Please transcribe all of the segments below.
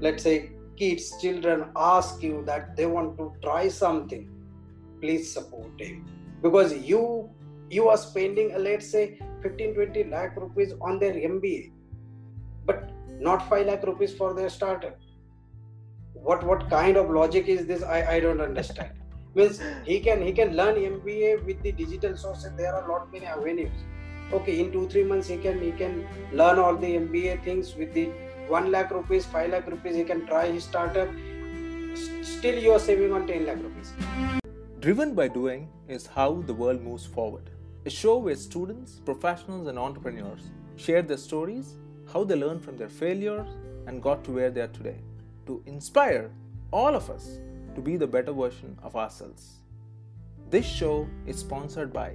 let's say kids children ask you that they want to try something please support him. Because you you are spending uh, let's say 15 20 lakh rupees on their mba but not 5 lakh rupees for their startup what what kind of logic is this? I i don't understand. Means he can he can learn mba with the digital sources. There are lot many avenues. Okay in two three months he can he can learn all the mba things with the 1 lakh rupees 5 lakh rupees he can try his startup still you are saving on 10 lakh rupees driven by doing is how the world moves forward a show where students professionals and entrepreneurs share their stories how they learned from their failures and got to where they are today to inspire all of us to be the better version of ourselves. This show is sponsored by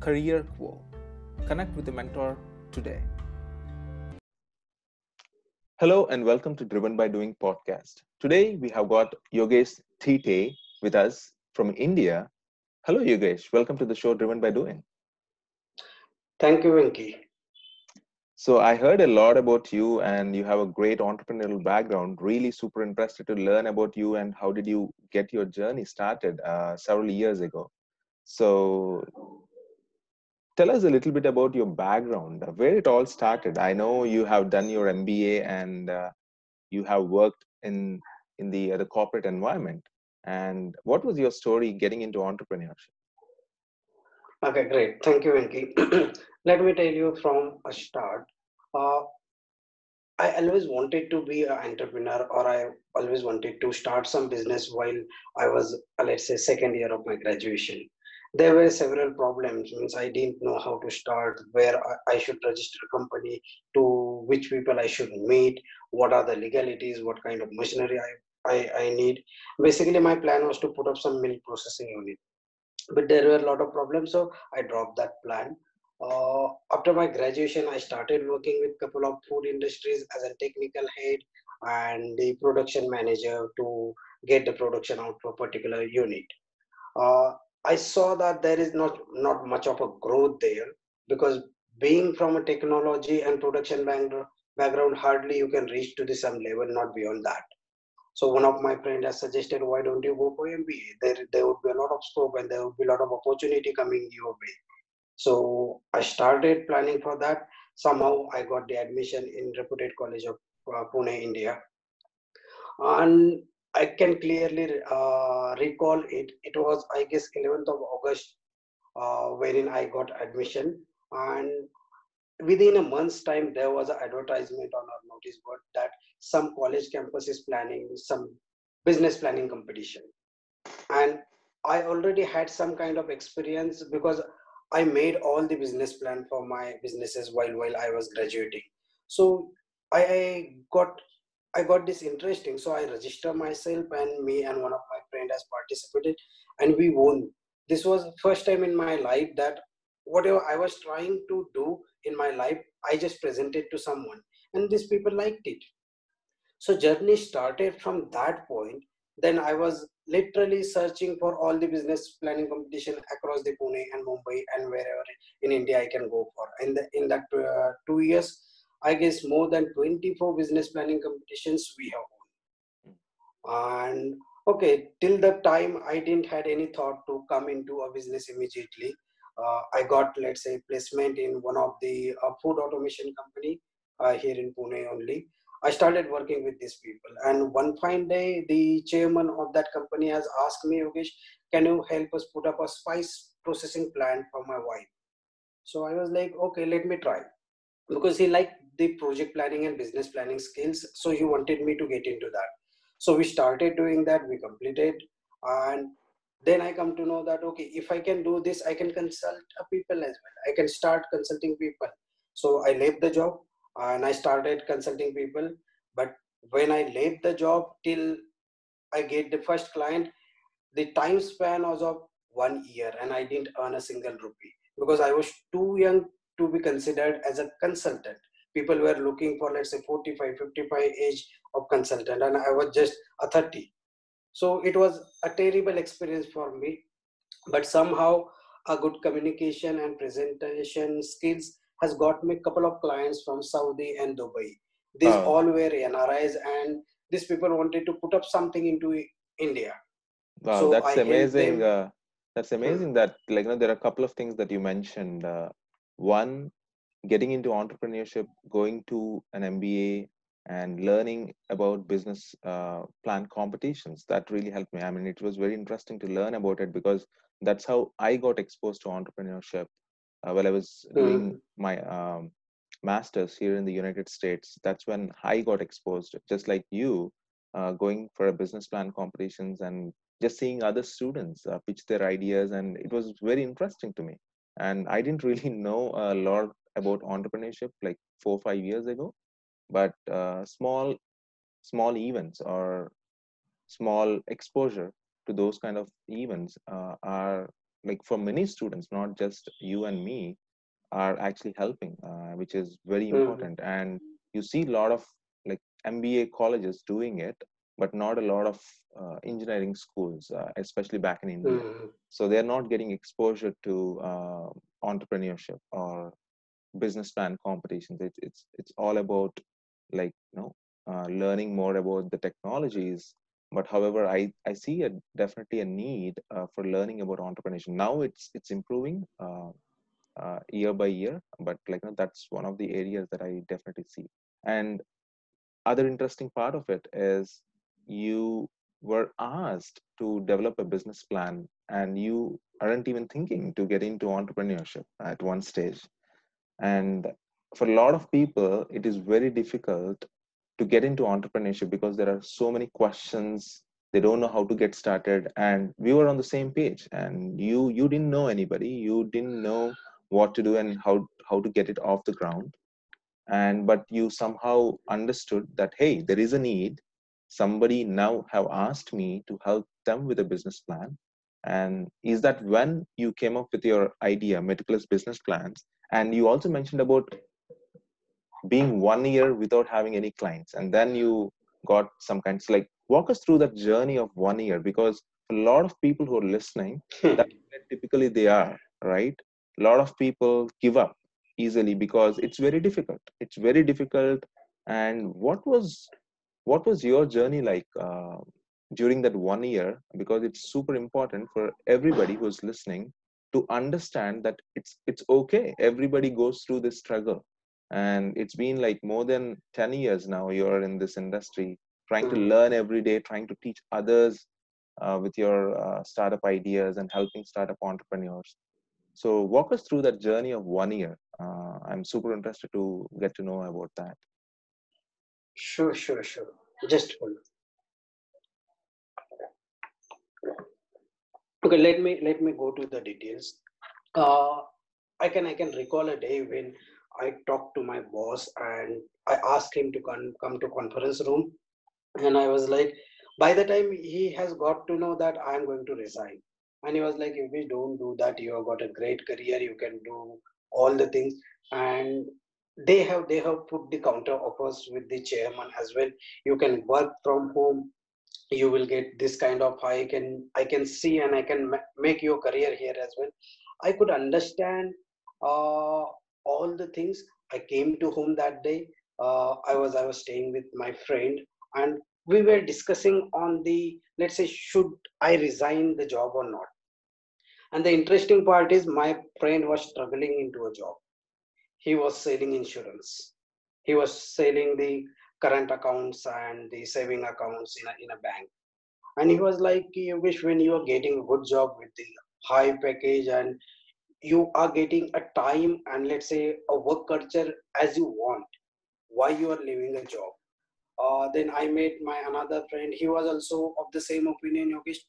Career Quo. Connect with a mentor today. Hello and welcome to Driven by Doing podcast. Today we have got Yogesh Thite with us from India. Hello Yogesh, welcome to the show Driven by Doing. Thank you, Venki. So I heard a lot about you and you have a great entrepreneurial background. Really super interested to learn about you and how did you get your journey started uh, several years ago. So tell us a little bit about your background, where it all started. I know you have done your MBA and uh, you have worked in in the uh, the corporate environment. And what was your story getting into entrepreneurship? Okay, great. Thank you, Venki. Let me tell you from a start uh, I always wanted to be an entrepreneur or I always wanted to start some business while I was, let's say, second year of my graduation. There were several problems, means I didn't know how to start, where I should register a company, to which people I should meet, what are the legalities, what kind of machinery I, I, I need. Basically, my plan was to put up some milk processing unit. But there were a lot of problems, so I dropped that plan uh, after my graduation, I started working with a couple of food industries as a technical head and the production manager to get the production out a particular unit. Uh, I saw that there is not not much of a growth there because being from a technology and production background, hardly you can reach to the some level, not beyond that. So one of my friends has suggested, why don't you go for MBA? There, there would be a lot of scope and there would be a lot of opportunity coming your way. So I started planning for that. Somehow I got the admission in reputed college of uh, Pune, India. And I can clearly uh, recall it. It was, I guess, 11th of August, uh, wherein I got admission. And within a month's time, there was an advertisement on our notice board that some college campus is planning some business planning competition. And I already had some kind of experience because I made all the business plan for my businesses while while I was graduating. So I, I got I got this interesting. So I registered myself and me and one of my friends has participated and we won. This was first time in my life that whatever I was trying to do in my life, I just presented to someone and these people liked it. So journey started from that point. Then I was literally searching for all the business planning competition across the Pune and Mumbai and wherever in India I can go for. In, in that uh, two years, I guess more than 24 business planning competitions we have won. And okay, till the time I didn't had any thought to come into a business immediately. Uh, I got let's say placement in one of the uh, food automation company uh, here in Pune only I started working with these people. And one fine day, the chairman of that company has asked me, Yogesh, can you help us put up a spice processing plant for my wife? So I was like, okay, let me try. Because he liked the project planning and business planning skills. So he wanted me to get into that. So we started doing that, we completed. And then I come to know that, okay, if I can do this, I can consult people as well. I can start consulting people. So I left the job and I started consulting people. But when I left the job till I get the first client, the time span was of one year and I didn't earn a single rupee because I was too young to be considered as a consultant. People were looking for, let's say, 45, 55 age of consultant, and I was just a 30. So it was a terrible experience for me. But somehow, a good communication and presentation skills has got me a couple of clients from Saudi and Dubai. These oh. all were NRIs and these people wanted to put up something into India. Wow, So that's I amazing. Uh, that's amazing that like you know there are a couple of things that you mentioned. Uh, one, getting into entrepreneurship, going to an MBA, and learning about business uh, plan competitions. That really helped me. I mean, it was very interesting to learn about it because that's how I got exposed to entrepreneurship uh, while I was hmm, doing my um, masters here in the United States. That's when I got exposed, just like you, uh, going for a business plan competitions and just seeing other students uh, pitch their ideas, and it was very interesting to me. And I didn't really know a lot about entrepreneurship like four or five years ago, but uh, small small events or small exposure to those kind of events uh, are like for many students, not just you and me, are actually helping, uh, which is very hmm, important. And you see a lot of like MBA colleges doing it, but not a lot of uh, engineering schools, uh, especially back in India. hmm, So they're not getting exposure to uh, entrepreneurship or business plan competitions. It's it's it's all about like you know uh, learning more about the technologies. But however, I I see a definitely a need uh, for learning about entrepreneurship. Now it's it's improving. Uh, uh, year by year but like you know, that's one of the areas that i definitely see and other interesting part of it is you were asked to develop a business plan and you aren't even thinking to get into entrepreneurship at one stage and for a lot of people it is very difficult to get into entrepreneurship because there are so many questions. They don't know how to get started. And we were on the same page. And you you didn't know anybody. You didn't know what to do and how how to get it off the ground. And but you somehow understood that hey there is a need. Somebody now have asked me to help them with a business plan. And is that when you came up with your idea meticulous business plans and you also mentioned about being one year without having any clients. And then you got some kinds like walk us through that journey of one year because a lot of people who are listening where typically they are right? A lot of people give up easily because it's very difficult. It's very difficult. And what was what was your journey like uh, during that one year? Because it's super important for everybody who's listening to understand that it's it's okay everybody goes through this struggle and it's been like more than 10 years now you're in this industry trying to hmm. learn every day trying to teach others uh, with your uh, startup ideas and helping startup entrepreneurs so walk us through that journey of one year uh, i'm super interested to get to know about that Sure, sure, sure. Just hold. Okay, let me let me go to the details. Uh, I can I can recall a day when I talked to my boss and I asked him to come come to conference room, and I was like, by the time he has got to know that I am going to resign, and he was like, if we don't do that, you have got a great career, you can do all the things, and they have they have put the counter offers with the chairman as well. You can work from home you will get this kind of hike and i can see and i can ma- make your career here as well. I could understand uh, all the things. I came to home that day. Uh, i was i was staying with my friend and we were discussing on the let's say should i resign the job or not. And the interesting part is my friend was struggling into a job. He was selling insurance. He was selling the current accounts and the saving accounts in a, in a bank. And he was like Yogesh when you are getting a good job with the high package and you are getting a time and let's say a work culture as you want why you are leaving a job. Uh, then i met my another friend. He was also of the same opinion yogesh.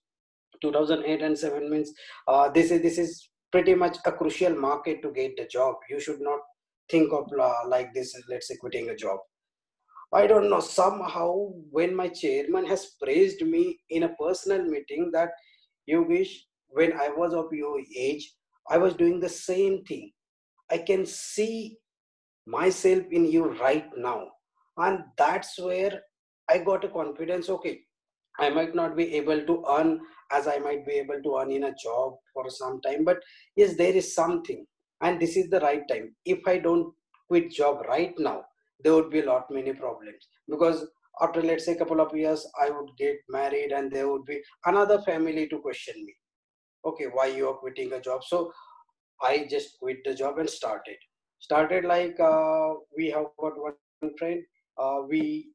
2008 and 7 means uh, this is this is pretty much a crucial market to get the job. You should not think of uh, like this let's say quitting a job I don't know. Somehow, when my chairman has praised me in a personal meeting that Yogesh when I was of your age, I was doing the same thing. I can see myself in you right now. And that's where I got a confidence. Okay, I might not be able to earn as I might be able to earn in a job for some time, but yes, there is something, and this is the right time. If I don't quit job right now, there would be a lot many problems. Because after let's say a couple of years i would get married and there would be another family to question me. Okay why you are quitting a job? So i just quit the job and started. Started like uh, we have got one friend uh, we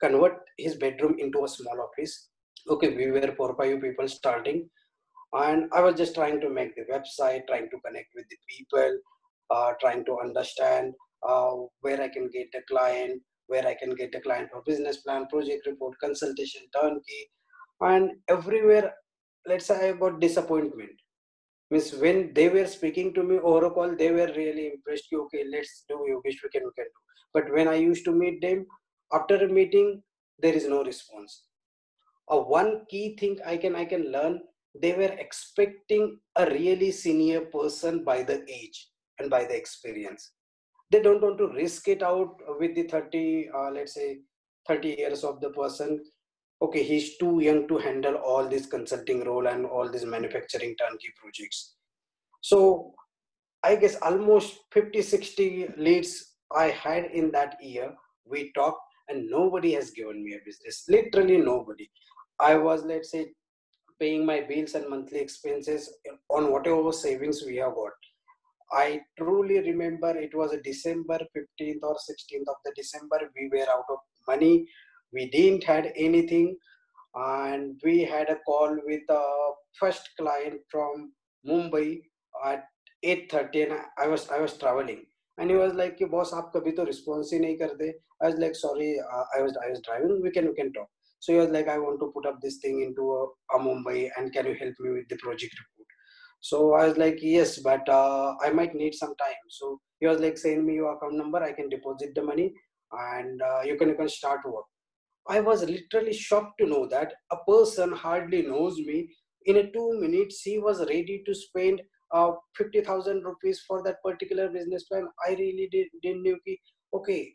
convert his bedroom into a small office. Okay we were four five people starting. And i was just trying to make the website trying to connect with the people uh, trying to understand uh, where i can get a client where I can get a client for business plan, project report, consultation, turnkey, and everywhere. Let's say I got disappointment. Means when they were speaking to me over a call, they were really impressed. Okay, let's do Yogesh, we can, we can do. But when I used to meet them, after a meeting, there is no response. A one key thing I can I can learn. They were expecting a really senior person by the age and by the experience they don't want to risk it out with the 30 uh, let's say 30 years of the person. Okay he's too young to handle all this consulting role and all these manufacturing turnkey projects. So i guess almost 50 60 leads i had in that year we talked and nobody has given me a business. Literally nobody. I was let's say paying my bills and monthly expenses on whatever savings we have got I truly remember it was a December 15th or 16th of the December. We were out of money. We didn't had anything. And we had a call with the first client from Mumbai at 8.30 and I was, I was traveling. And he was like, boss, आप कभी तो response ही नहीं करते. I was like, sorry, uh, I was I was driving. We can we can talk. So he was like, I want to put up this thing into a, a Mumbai and can you help me with the project report? So I was like, yes, but uh, I might need some time. So he was like, send me your account number. I can deposit the money and uh, you can you can start work. I was literally shocked to know that a person hardly knows me. In a two minutes, he was ready to spend uh, 50,000 rupees for that particular business plan. I really did, didn't know, okay,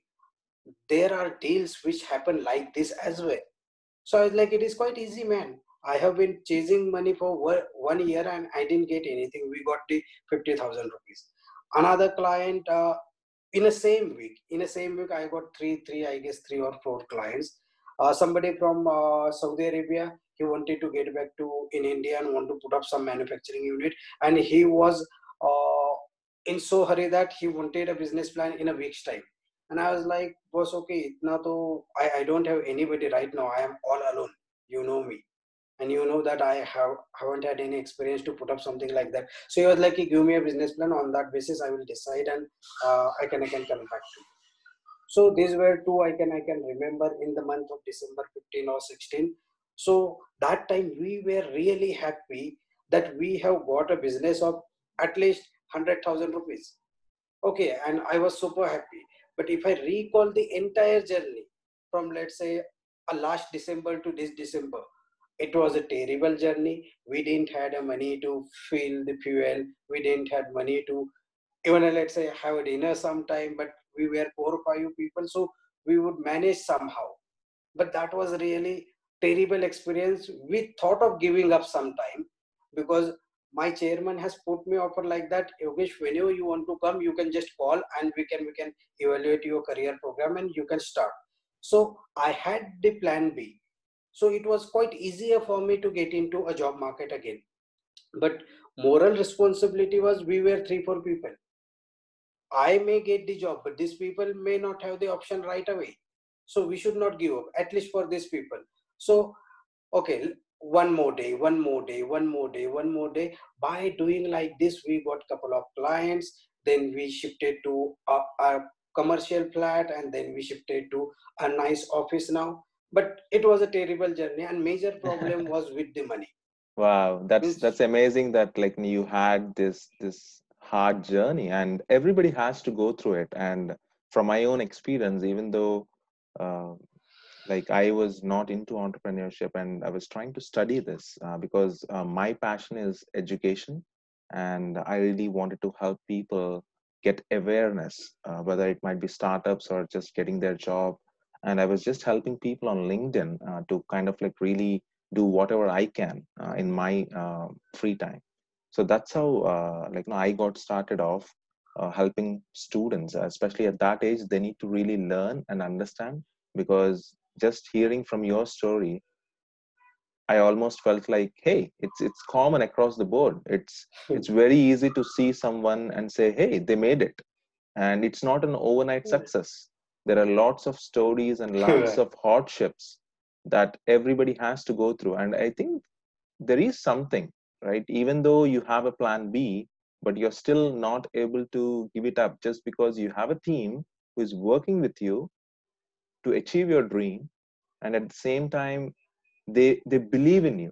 there are deals which happen like this as well. So I was like, it is quite easy, man. I have been chasing money for one year and I didn't get anything. We got the 50,000 rupees. Another client, uh, in the same week, in the same week, I got three, three, I guess three or four clients. Uh, somebody from uh, Saudi Arabia, he wanted to get back to in India and want to put up some manufacturing unit. And he was uh, in so hurry that he wanted a business plan in a week's time. And I was like, boss, okay, now to I, I don't have anybody right now. I am all alone. You know me and you know that I have haven't had any experience to put up something like that. So he was like, give me a business plan. On that basis, I will decide, and uh, I can I can come back to you. So these were two I can I can remember in the month of December 15 or 16. So that time we were really happy that we have got a business of at least hundred thousand rupees. Okay, and I was super happy. But if I recall the entire journey from let's say a last December to this December, it was a terrible journey. We didn't had a money to fill the fuel. We didn't had money to even let's say have a dinner sometime but we were four or five people so we would manage somehow. But that was really terrible experience. We thought of giving up sometime because my chairman has put me offer like that yogesh whenever you want to come you can just call and we can we can evaluate your career program and you can start. So i had the plan b so it was quite easier for me to get into a job market again. But moral responsibility was we were three, four people. I may get the job, but these people may not have the option right away. So we should not give up, at least for these people. So, okay, one more day, one more day, one more day, one more day. By doing like this, we got couple of clients. Then we shifted to a, a commercial flat, and then we shifted to a nice office now but it was a terrible journey and major problem was with the money. Wow that's that's amazing that like you had this this hard journey and everybody has to go through it. And from my own experience even though uh, like i was not into entrepreneurship and i was trying to study this uh, because uh, my passion is education and i really wanted to help people get awareness uh, whether it might be startups or just getting their job and i was just helping people on linkedin uh, to kind of like really do whatever i can uh, in my uh, free time. So that's how uh, like you know, i got started off uh, helping students especially at that age they need to really learn and understand because just hearing from your story i almost felt like hey it's it's common across the board. It's it's very easy to see someone and say hey they made it. And it's not an overnight success there are lots of stories and lots Right. of hardships that everybody has to go through. And i think there is something right? Even though you have a plan b but you're still not able to give it up just because you have a team who is working with you to achieve your dream. And at the same time they they believe in you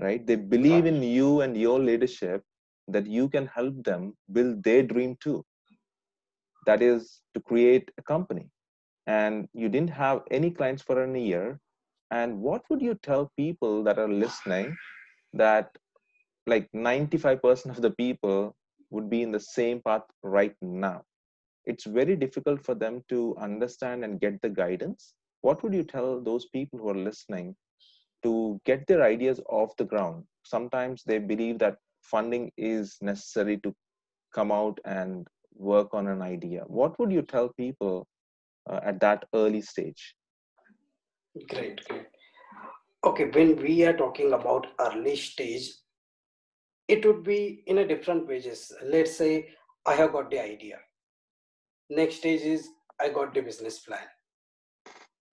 right? They believe in you and your leadership that you can help them build their dream too. That is to create a company and you didn't have any clients for a year. And what would you tell people that are listening that like 95% of the people would be in the same path right now? It's very difficult for them to understand and get the guidance. What would you tell those people who are listening to get their ideas off the ground? Sometimes they believe that funding is necessary to come out and work on an idea. What would you tell people uh, at that early stage Great, great. Okay, when we are talking about early stage, it would be in a different ways. Let's say I have got the idea. Next stage is I got the business plan.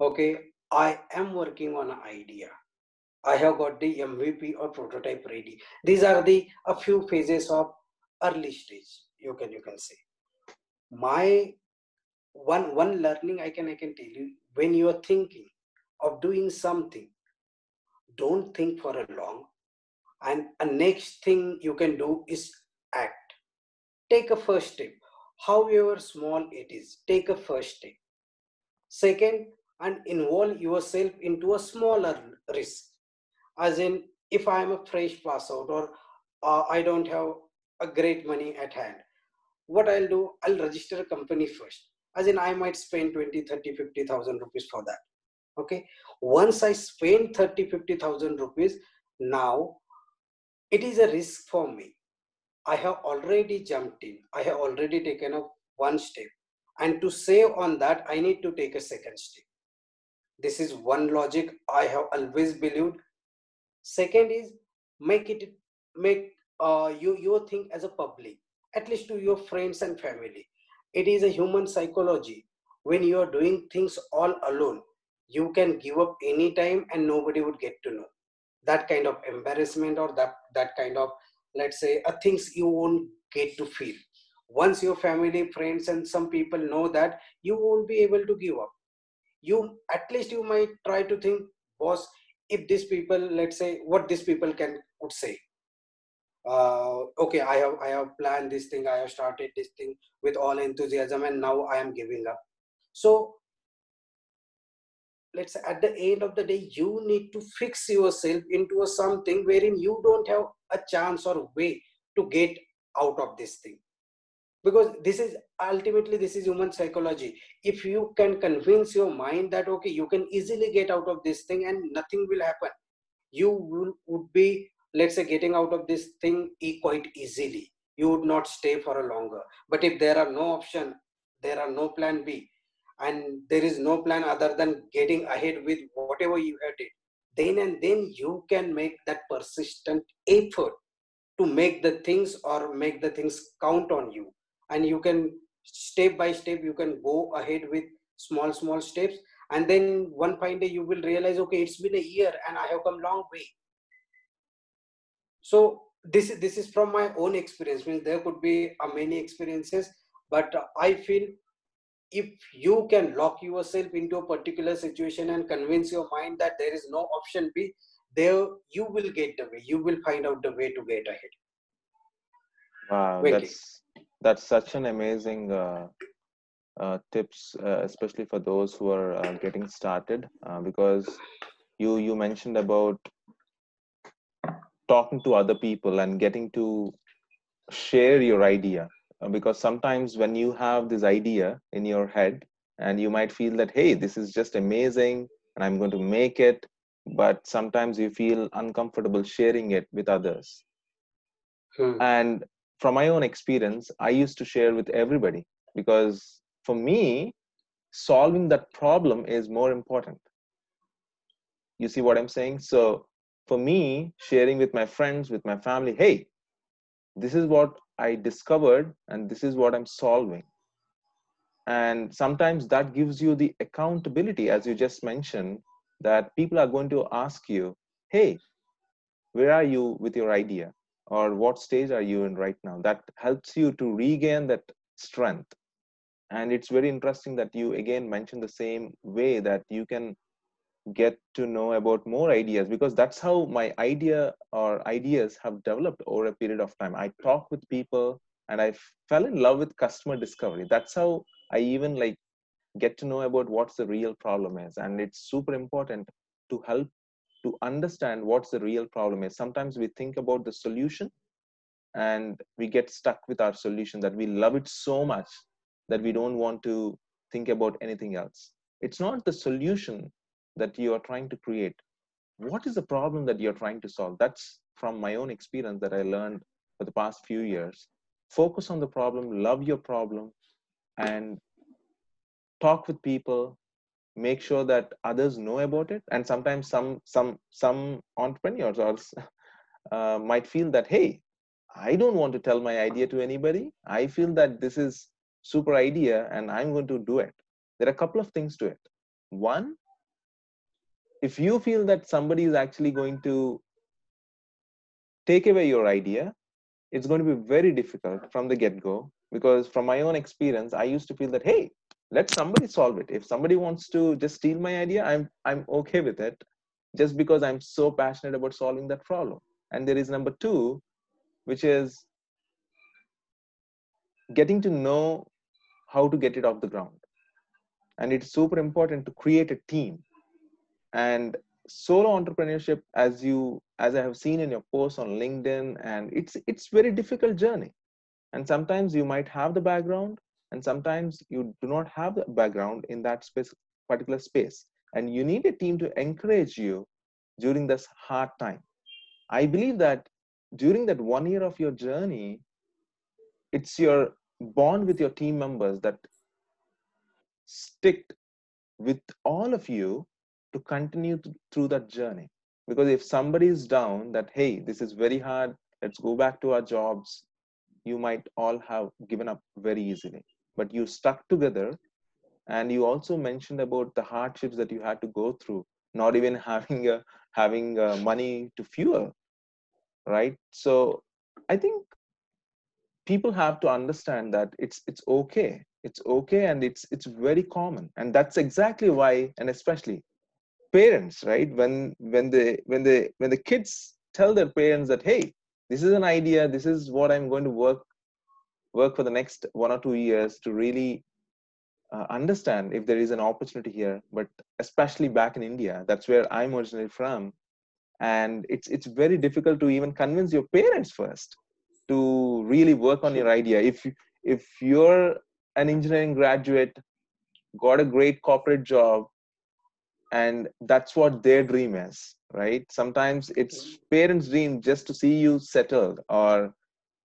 Okay, I am working on an idea. I have got the MVP or prototype ready. These are the a few phases of early stage. You can you can say. My one one learning I can I can tell you when you are thinking of doing something, don't think for a long. And a next thing you can do is act. Take a first step, however small it is. Take a first step. Second, and involve yourself into a smaller risk. As in, if I am a fresh pass out or uh, I don't have a great money at hand, what I'll do, I'll register a company first. As in, I might spend 20, 30, 50,000 rupees for that. Okay. Once I spend 30, 50,000 rupees, now it is a risk for me. I have already jumped in. I have already taken up one step. And to save on that, I need to take a second step. This is one logic I have always believed. Second is make it make uh, you you think as a public, at least to your friends and family. It is a human psychology. When you are doing things all alone, you can give up anytime and nobody would get to know. That kind of embarrassment or that that kind of let's say things you won't get to feel. Once your family, friends, and some people know that, you won't be able to give up you at least you might try to think boss if these people let's say what these people can would say uh, okay i have i have planned this thing i have started this thing with all enthusiasm and now i am giving up. So let's say at the end of the day you need to fix yourself into a something wherein you don't have a chance or way to get out of this thing. Because this is ultimately this is human psychology. If you can convince your mind that okay you can easily get out of this thing and nothing will happen you will, would be let's say getting out of this thing quite easily. You would not stay for a longer. But if there are no option there are no plan b. And there is no plan other than getting ahead with whatever you had it then and then you can make that persistent effort to make the things or make the things count on you. And you can step by step you can go ahead with small small steps. And then one fine day you will realize okay it's been a year and i have come long way so this is this is from my own experience means there could be uh, many experiences but uh, i feel if you can lock yourself into a particular situation and convince your mind that there is no option b there you will get the way you will find out the way to get ahead wow Venki. that's that's such an amazing uh, uh, tips uh, especially for those who are uh, getting started uh, because you you mentioned about talking to other people and getting to share your idea. Uh, because sometimes when you have this idea in your head and you might feel that hey this is just amazing and i'm going to make it but sometimes you feel uncomfortable sharing it with others. Hmm. and from my own experience i used to share with everybody because for me solving that problem is more important. You see what i'm saying? So for me sharing with my friends with my family hey this is what i discovered and this is what i'm solving. And sometimes that gives you the accountability as you just mentioned that people are going to ask you hey where are you with your idea? Or what stage are you in right now? That helps you to regain that strength. And it's very interesting that you again mentioned the same way that you can get to know about more ideas because that's how my idea or ideas have developed over a period of time. I talk with people and i fell in love with customer discovery. That's how i even like get to know about what's the real problem is. And it's super important to help to understand what's the real problem is. Sometimes we think about the solution and we get stuck with our solution that we love it so much that we don't want to think about anything else. It's not the solution that you are trying to create. What is the problem that you're trying to solve? That's from my own experience that i learned for the past few years. Focus on the problem love your problem and talk with people make sure that others know about it. And sometimes some some some entrepreneurs or uh, might feel that hey i don't want to tell my idea to anybody. I feel that this is super idea and i'm going to do it. There are a couple of things to it. One if you feel that somebody is actually going to take away your idea it's going to be very difficult from the get-go because from my own experience i used to feel that hey let somebody solve it. If somebody wants to just steal my idea i'm i'm okay with it just because i'm so passionate about solving that problem. And there is number 2 which is getting to know how to get it off the ground. And it's super important to create a team and solo entrepreneurship as you as i have seen in your posts on linkedin and it's it's very difficult journey. And sometimes you might have the background and sometimes you do not have the background in that space, particular space. And you need a team to encourage you during this hard time. I believe that during that one year of your journey it's your bond with your team members that stick with all of you to continue through that journey. Because if somebody is down that hey this is very hard let's go back to our jobs you might all have given up very easily. But you stuck together and you also mentioned about the hardships that you had to go through not even having a, having uh, money to fuel right? So i think people have to understand that it's it's okay. It's okay and it's it's very common. And that's exactly why and especially parents right? When when they when they when the kids tell their parents that hey this is an idea this is what i'm going to work work for the next one or two years to really uh, understand if there is an opportunity here but especially back in india that's where i'm originally from. And it's it's very difficult to even convince your parents first to really work on your idea. If if you're an engineering graduate got a great corporate job and that's what their dream is right? Sometimes it's mm-hmm. parents dream just to see you settled or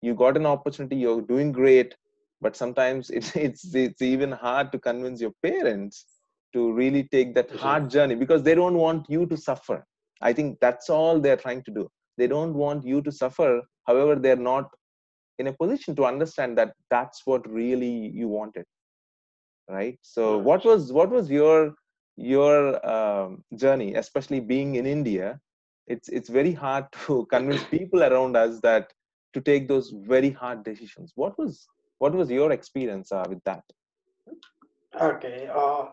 you got an opportunity you're doing great but sometimes it's it's it's even hard to convince your parents to really take that hard journey because they don't want you to suffer. I think that's all they're trying to do. They don't want you to suffer however they're not in a position to understand that that's what really you wanted right? So what was what was your your um, journey, especially being in India, it's it's very hard to convince people around us that to take those very hard decisions. What was what was your experience uh, with that? Okay. Uh,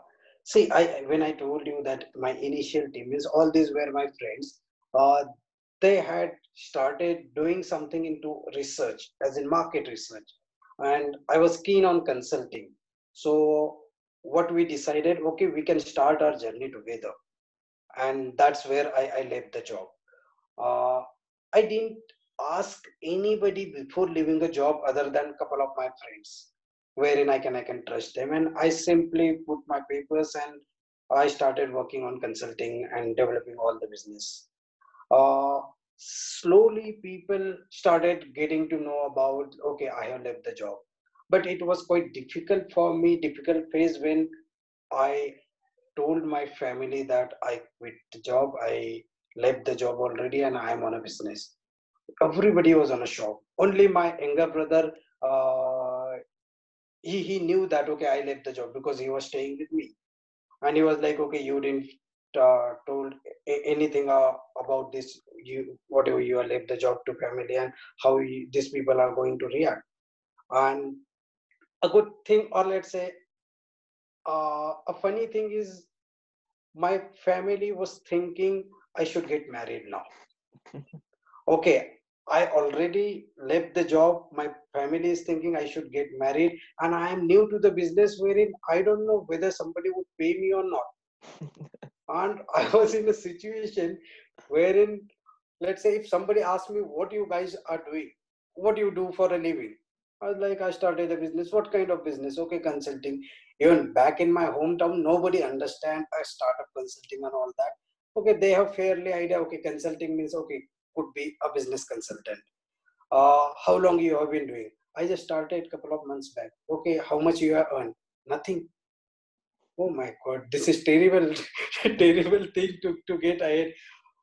see, I when I told you that my initial team is all these were my friends. Uh, they had started doing something into research, as in market research, and I was keen on consulting. So what we decided okay we can start our journey together. And that's where i, I left the job. Uh, i didn't ask anybody before leaving a job other than a couple of my friends wherein i can i can trust them. And i simply put my papers and i started working on consulting and developing all the business. Uh, slowly people started getting to know about okay i have left the job but it was quite difficult for me difficult phase when i told my family that I quit the job, I left the job already, and I am on a business. Everybody was on a shock. Only my younger brother, uh, he he knew that okay, I left the job because he was staying with me, and he was like, okay, you didn't uh, told anything uh, about this you whatever you left the job to family and how you, these people are going to react and a good thing or let's say uh, a funny thing is my family was thinking i should get married now. Okay i already left the job. My family is thinking i should get married and i am new to the business wherein i don't know whether somebody would pay me or not. And i was in a situation wherein let's say if somebody asks me what you guys are doing? What do you do for a living i was like i started a business. What kind of business? Okay consulting. Even back in my hometown nobody understand a startup consulting and all that. Okay they have fairly idea. Okay consulting means okay could be a business consultant. Uh, how long you have been doing? I just started a couple of months back. Okay how much you have earned? Nothing. Oh my god this is terrible terrible thing to, to get ahead.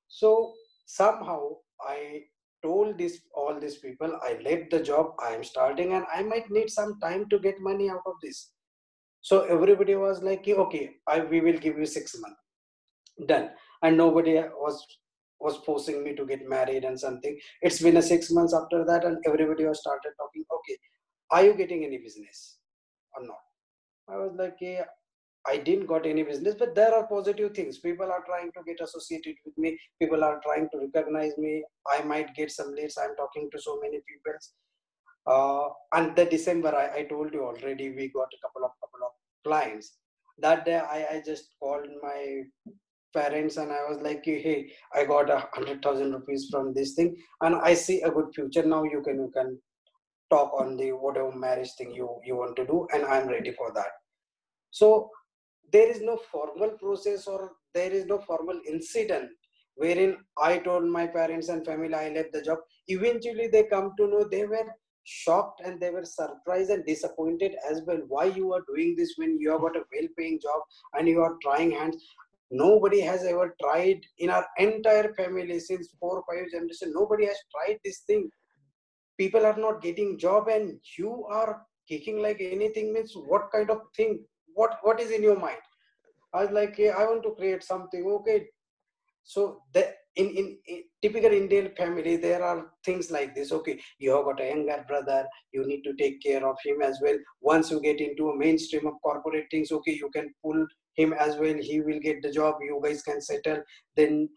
So somehow i told this all these people i left the job i am starting and i might need some time to get money out of this. So everybody was like okay I, we will give you six months. Done. And nobody was was forcing me to get married and something. It's been a six months after that and everybody was started talking okay are you getting any business or not? I was like yeah I didn't got any business, but there are positive things. People are trying to get associated with me. People are trying to recognize me. I might get some leads. I'm talking to so many people. Uh, and the December, I, I told you already, we got a couple of couple of clients. That day, I, I just called my parents and I was like, hey, I got a hundred thousand rupees from this thing, and I see a good future. Now you can you can talk on the whatever marriage thing you you want to do, and I'm ready for that. So there is no formal process or there is no formal incident wherein I told my parents and family I left the job. Eventually, they come to know they were shocked and they were surprised and disappointed as well. Why you are doing this when you have got a well-paying job and you are trying hands? Nobody has ever tried in our entire family since four or five generations. Nobody has tried this thing. People are not getting job and you are kicking like anything means what kind of thing what what is in your mind? I was like hey, i want to create something. Okay. So the in, in, in typical indian family there are things like this. Okay you have got a younger brother. You need to take care of him as well. Once you get into a mainstream of corporate things okay you can pull him as well. He will get the job. You guys can settle. Then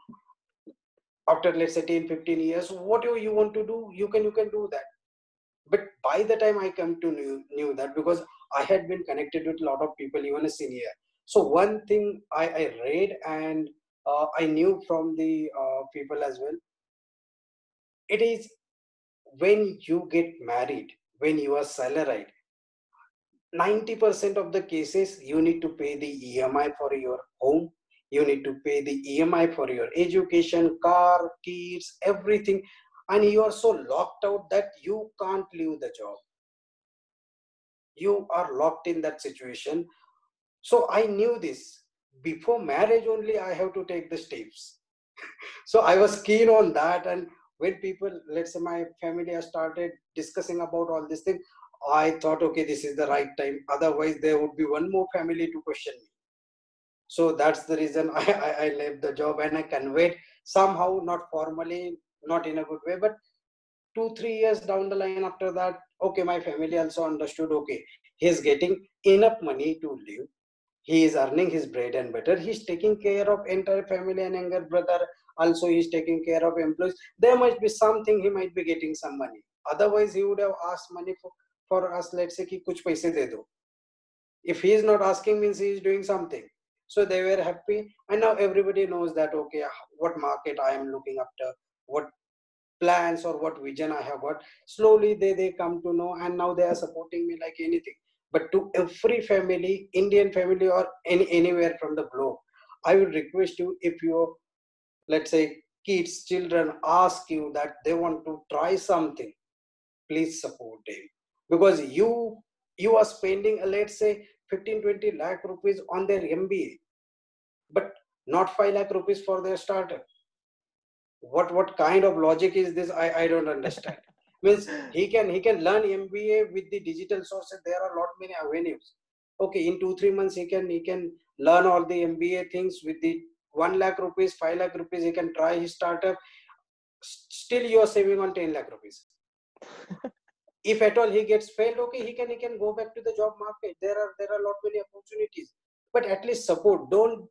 after let's say 10 15 years whatever you want to do you can you can do that. But by the time i come to knew, knew that because I had been connected with a lot of people, even a senior. So one thing I, I read and uh, I knew from the uh, people as well, it is when you get married, when you are salaried, 90% of the cases you need to pay the EMI for your home, you need to pay the EMI for your education, car, kids, everything, and you are so locked out that you can't leave the job you are locked in that situation. So i knew this. Before marriage only i have to take the steps. So i was keen on that. And when people let's say my family has started discussing about all this thing i thought okay this is the right time. Otherwise there would be one more family to question me. So that's the reason i i, I left the job. And i conveyed somehow not formally not in a good way but two three years down the line after that okay my family also understood okay he's getting enough money to live. He is earning his bread and butter. He's taking care of entire family and younger brother. Also he's taking care of employees. There might be something he might be getting some money. Otherwise he would have asked money for, for us let's say ki kuch paise de do. If he is not asking means he is doing something. So they were happy. And now everybody knows that okay what market i am looking after what plans or what vision I have got. Slowly they, they come to know and now they are supporting me like anything. But to every family, Indian family or any anywhere from the globe, I will request you if you, let's say, kids, children ask you that they want to try something, please support them. Because you you are spending, let's say, 15, 20 lakh rupees on their MBA. but not 5 lakh rupees for their startup what what kind of logic is this? I i don't understand. Means he can he can learn mba with the digital sources. There are lot many avenues. Okay in two three months he can he can learn all the mba things with the 1 lakh rupees 5 lakh rupees. He can try his startup. Still you are saving on 10 lakh rupees. If at all he gets failed okay he can he can go back to the job market. There are there are lot many opportunities. But at least support. Don't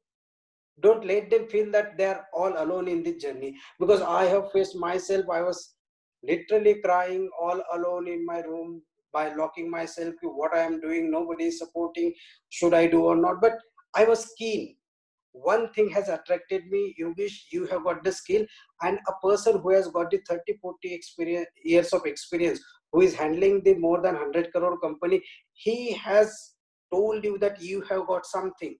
don't let them feel that they are all alone in this journey. Because i have faced myself i was literally crying all alone in my room by locking myself to what i am doing. Nobody is supporting should i do or not. But i was keen. One thing has attracted me yogesh you have got the skill. And a person who has got the 30 40 experience years of experience who is handling the more than 100 crore company he has told you that you have got something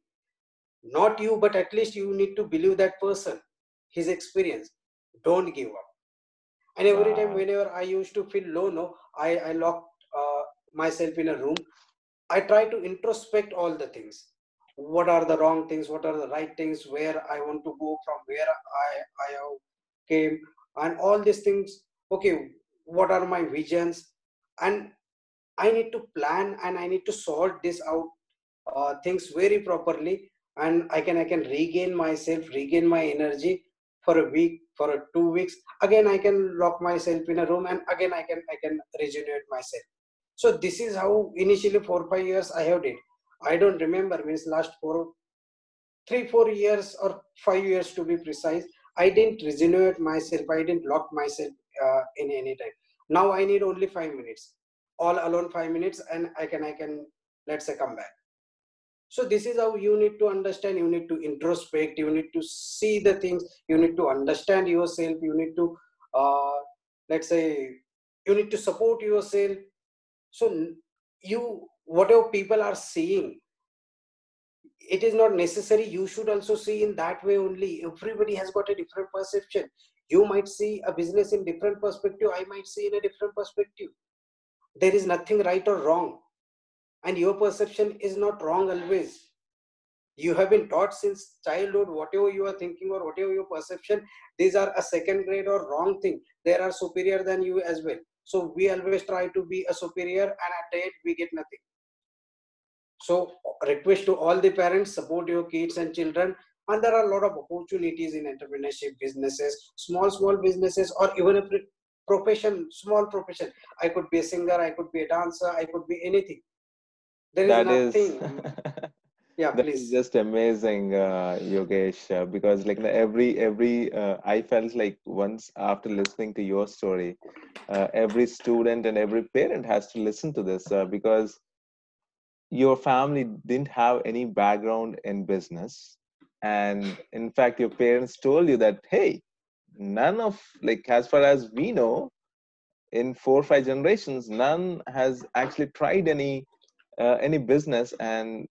not you but at least you need to believe that person his experience. Don't give up. And every time whenever i used to feel low no i i locked uh, myself in a room. I try to introspect all the things. What are the wrong things? What are the right things? Where i want to go from? Where i i came? And all these things okay what are my visions? And i need to plan and i need to sort this out uh, things very properly and i can i can regain myself regain my energy for a week for a two weeks. Again i can lock myself in a room and again i can i can regenerate myself. So this is how initially four five years i have did. I don't remember means last four three four years or five years to be precise i didn't regenerate myself i didn't lock myself uh, in any time. Now i need only five minutes. All alone five minutes and i can i can let's say come back so this is how you need to understand you need to introspect you need to see the things you need to understand yourself you need to uh, let's say you need to support yourself. So you whatever people are seeing it is not necessary. You should also see in that way only. Everybody has got a different perception. You might see a business in different perspective. I might see in a different perspective. There is nothing right or wrong and your perception is not wrong always. You have been taught since childhood whatever you are thinking or whatever your perception these are a second grade or wrong thing. They are superior than you as well. So we always try to be a superior and at the end we get nothing. So request to all the parents support your kids and children. And there are a lot of opportunities in entrepreneurship businesses small small businesses or even a profession small profession. I could be a singer i could be a dancer i could be anything there is that nothing. Is yeah that please. is just amazing uh, yogesh uh, because like every every uh, i felt like once after listening to your story uh, every student and every parent has to listen to this uh, because your family didn't have any background in business. And in fact your parents told you that hey none of like as far as we know in four or five generations none has actually tried any uh, any business and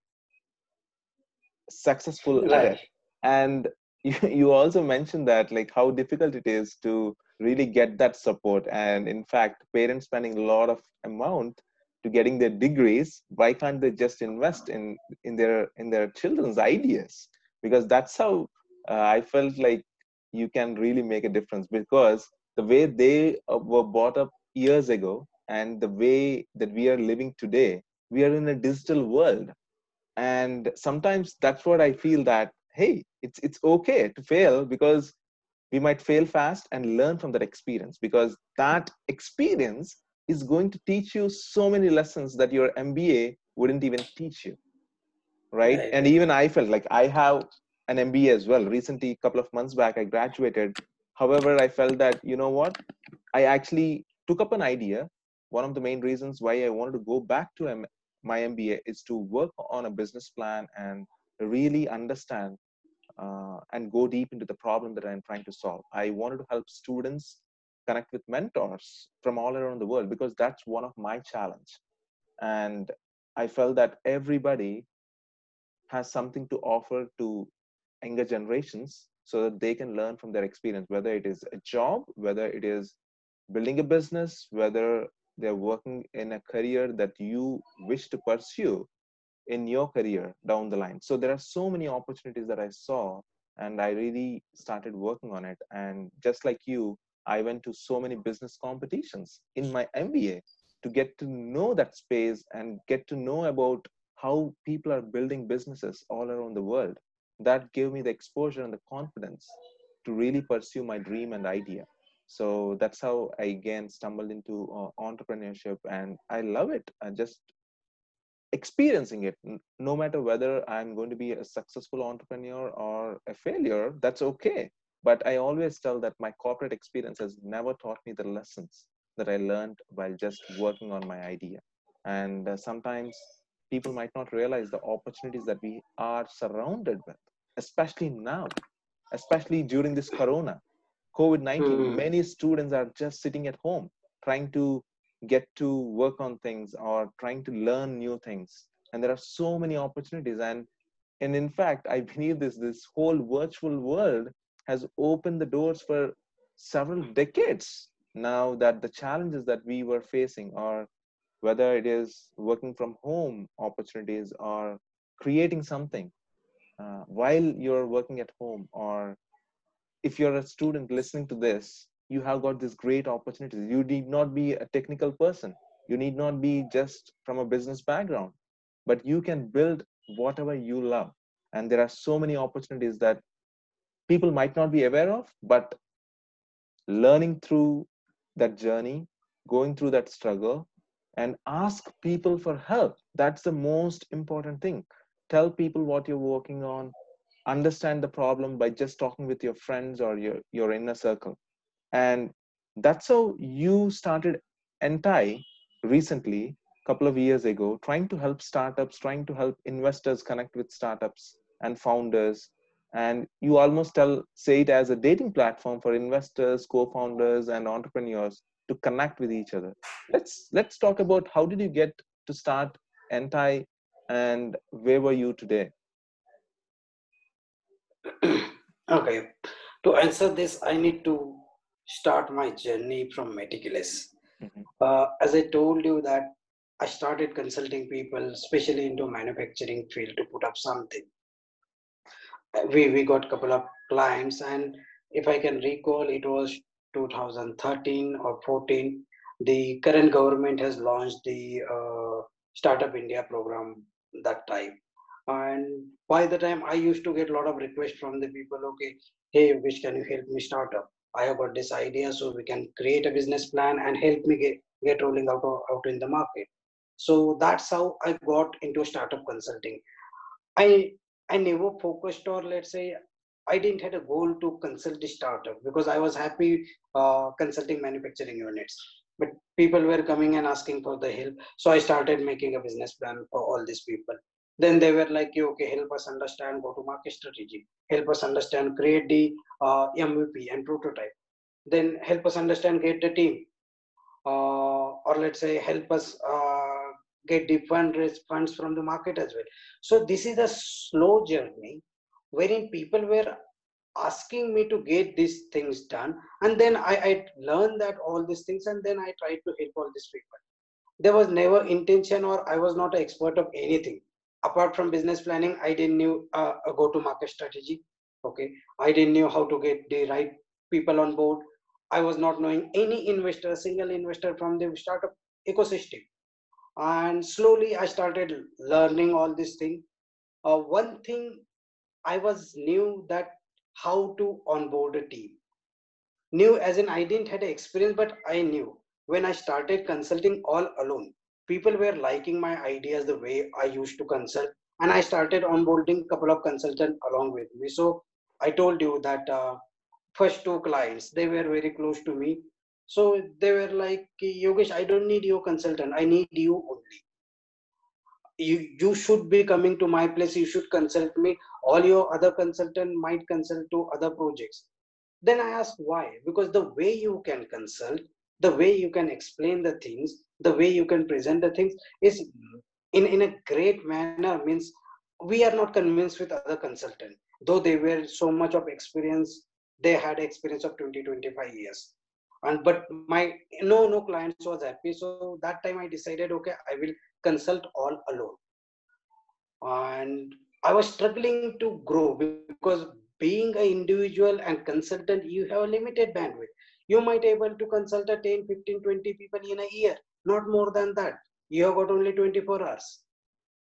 successful at it. And you, you also mentioned that like how difficult it is to really get that support. And in fact parents spending a lot of amount to getting their degrees why can't they just invest in in their in their children's ideas? Because that's how uh, i felt like you can really make a difference. Because the way they uh, were brought up years ago and the way that we are living today we are in a digital world. And sometimes that's what i feel that hey it's it's okay to fail because we might fail fast and learn from that experience because that experience is going to teach you so many lessons that your mba wouldn't even teach you right? Right. And even i felt like i have an mba as well. Recently a couple of months back i graduated. However i felt that you know what? I actually took up an idea. One of the main reasons why i wanted to go back to M- my mba is to work on a business plan and really understand uh, and go deep into the problem that i'm trying to solve. I wanted to help students connect with mentors from all around the world because that's one of my challenge. And i felt that everybody has something to offer to younger generations so that they can learn from their experience whether it is a job whether it is building a business whether they're working in a career that you wish to pursue in your career down the line. So there are so many opportunities that I saw, and I really started working on it. And just like you, I went to so many business competitions in my MBA to get to know that space and get to know about how people are building businesses all around the world. That gave me the exposure and the confidence to really pursue my dream and idea. So that's how I again stumbled into uh, entrepreneurship, and I love it. I just experiencing it. No matter whether i'm going to be a successful entrepreneur or a failure that's okay. But i always tell that my corporate experience has never taught me the lessons that i learned while just working on my idea. And uh, sometimes people might not realize the opportunities that we are surrounded with especially now especially during this corona covid-19 mm. many students are just sitting at home trying to get to work on things or trying to learn new things and there are so many opportunities and and in fact i believe this this whole virtual world has opened the doors for several decades now that the challenges that we were facing or whether it is working from home opportunities or creating something uh, while you're working at home or if you're a student listening to this you have got this great opportunities you need not be a technical person. You need not be just from a business background but you can build whatever you love. And there are so many opportunities that people might not be aware of but learning through that journey going through that struggle and ask people for help. That's the most important thing. Tell people what you're working on understand the problem by just talking with your friends or your, your inner circle. And that's how you started Entai recently a couple of years ago trying to help startups trying to help investors connect with startups and founders. And you almost tell say it as a dating platform for investors co-founders and entrepreneurs to connect with each other. Let's let's talk about how did you get to start Entai and where were you today okay to answer this i need to start my journey from meticulous. Mm-hmm. Uh, as I told you that I started consulting people, especially into manufacturing field, to put up something. We we got couple of clients, and if I can recall, it was 2013 or 14. The current government has launched the uh, Startup India program that time, and by the time I used to get a lot of requests from the people. Okay, hey, which can you help me start up? I have got this idea, so we can create a business plan and help me get, get rolling out, out in the market. So that's how I got into startup consulting. I I never focused or let's say I didn't had a goal to consult the startup because I was happy uh, consulting manufacturing units. But people were coming and asking for the help. So I started making a business plan for all these people then they were like okay help us understand go to market strategy. Help us understand create the uh, mvp and prototype. Then help us understand get the team. Uh, or let's say help us uh, get the fund raise funds from the market as well. So this is a slow journey wherein people were asking me to get these things done. And then I, I learned that all these things and then i tried to help all these people. There was never intention or i was not an expert of anything apart from business planning i didn't knew uh, a go to market strategy okay? I didn't know how to get the right people on board. I was not knowing any investor single investor from the startup ecosystem. And slowly i started learning all these things. Uh, one thing i was new that how to onboard a team. New as in i didn't had experience but i knew. When i started consulting all alone people were liking my ideas the way I used to consult, and I started onboarding a couple of consultants along with me. So I told you that uh, first two clients they were very close to me. So they were like, Yogesh, I don't need your consultant. I need you only. You you should be coming to my place. You should consult me. All your other consultant might consult to other projects. Then I asked why? Because the way you can consult, the way you can explain the things, the way you can present the things is in, in a great manner means we are not convinced with other consultant. Though they were so much of experience they had experience of 20 25 years. And but my no no clients was happy. So that time i decided okay i will consult all alone. And I was struggling to grow because being an individual and consultant, you have a limited bandwidth. You might able to consult a 10, 15, 20 people in a year, not more than that. You have got only 24 hours.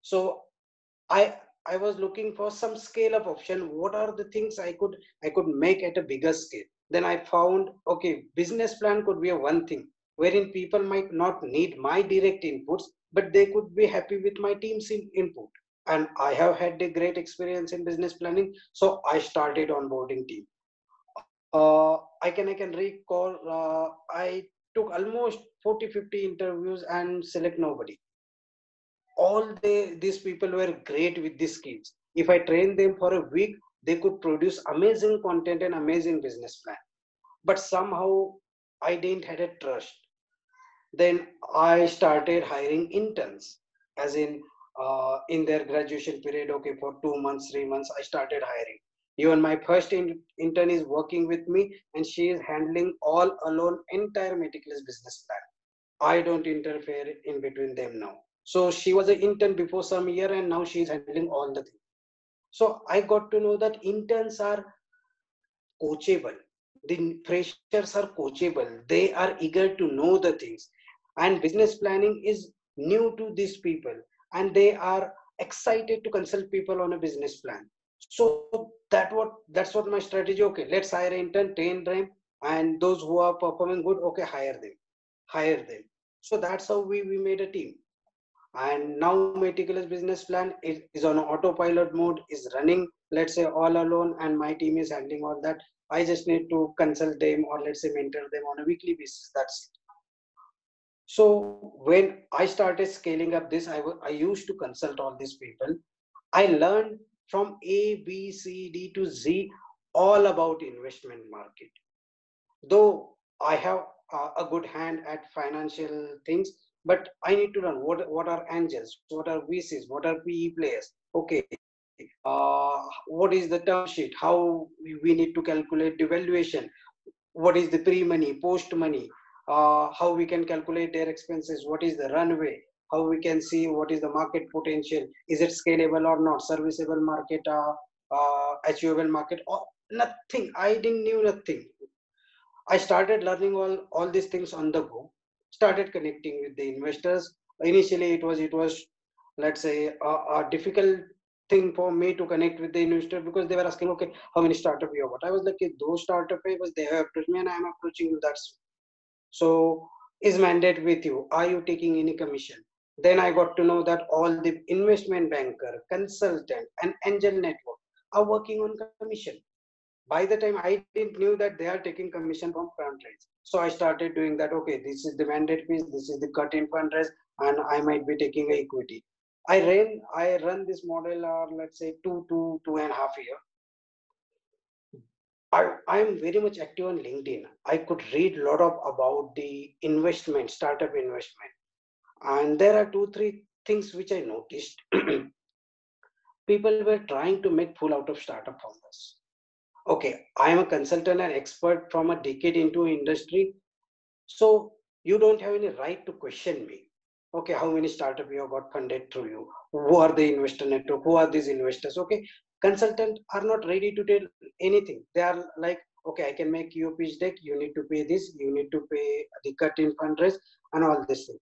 So I I was looking for some scale of option. What are the things I could I could make at a bigger scale? Then I found okay, business plan could be a one thing wherein people might not need my direct inputs, but they could be happy with my team's in, input and i have had a great experience in business planning so i started onboarding team uh, i can i can recall uh, i took almost 40 50 interviews and select nobody. All these people were great with these skills if i trained them for a week they could produce amazing content and amazing business plan. But somehow i didn't had a trust. Then i started hiring interns as in uh, in their graduation period okay for two months three months i started hiring even my first in, intern is working with me and she is handling all alone entire meticulous business plan. I don't interfere in between them now. So she was an intern before some year and now she is handling all the things so i got to know that interns are coachable. The freshers are coachable. They are eager to know the things. And business planning is new to these people. And they are excited to consult people on a business plan so that what that's what my strategy okay let's hire intern train them and those who are performing good okay hire them hire them. So that's how we, we made a team. And now meticulous business plan is, is on autopilot mode is running. Let's say all alone and my team is handling all that. I just need to consult them or let's say mentor them on a weekly basis that's it. So when I started scaling up this, I, I used to consult all these people. I learned from A, B, C, D to Z all about investment market. Though I have uh, a good hand at financial things, but I need to learn what, what are angels, what are VCs, what are PE players. Okay, uh, what is the term sheet, how we need to calculate the valuation, what is the pre-money, post-money, uh, how we can calculate their expenses, what is the runway, how we can see what is the market potential, is it scalable or not, serviceable market, uh, uh, achievable market, or nothing. I didn't knew nothing. I started learning all all these things on the go. Started connecting with the investors. Initially, it was it was let's say a, a difficult thing for me to connect with the investor because they were asking, okay, how many startup you have? But I was like, those startup was they have approached me and I am approaching you. That's so is mandate with you? Are you taking any commission? Then I got to know that all the investment banker, consultant, and angel network are working on commission. By the time I didn't knew that they are taking commission from fundraise. So I started doing that. Okay, this is the mandate piece, this is the cut in fundraise, and I might be taking equity. I ran I run this model or let's say two to two and a half year I, I'm very much active on LinkedIn. I could read a lot of about the investment, startup investment. And there are two, three things which I noticed. People were trying to make full out of startup founders. Okay, I am a consultant and expert from a decade into industry. So you don't have any right to question me. Okay, how many startup you have got funded through you? Who are the investor network? Who are these investors? Okay, consultant are not ready to tell anything they are like okay i can make you pitch deck you need to pay this you need to pay the cut in fundraise and all this thing